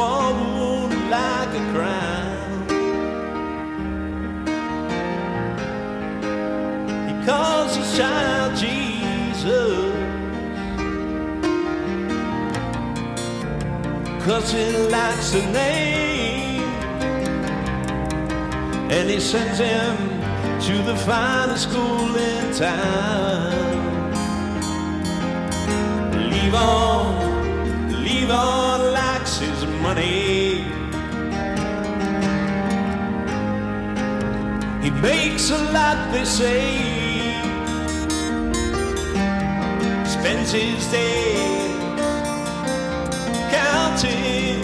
war wound like a crown. He calls his child Jesus. Cause he likes the name. And he sends him to the finest school in town. Leave on, He makes a lot, they say. Spends his day counting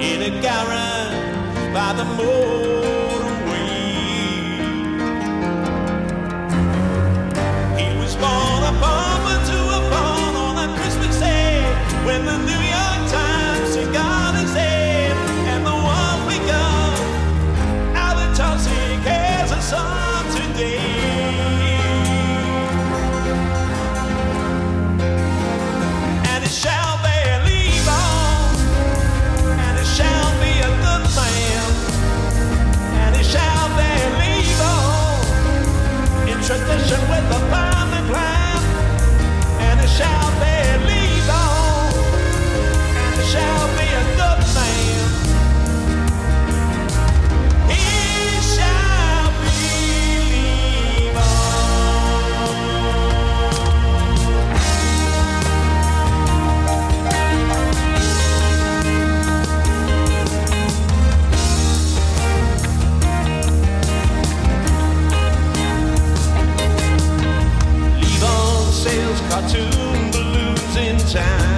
in a garage by the motorway. with a family plan and a shout they. cartoon balloons in time.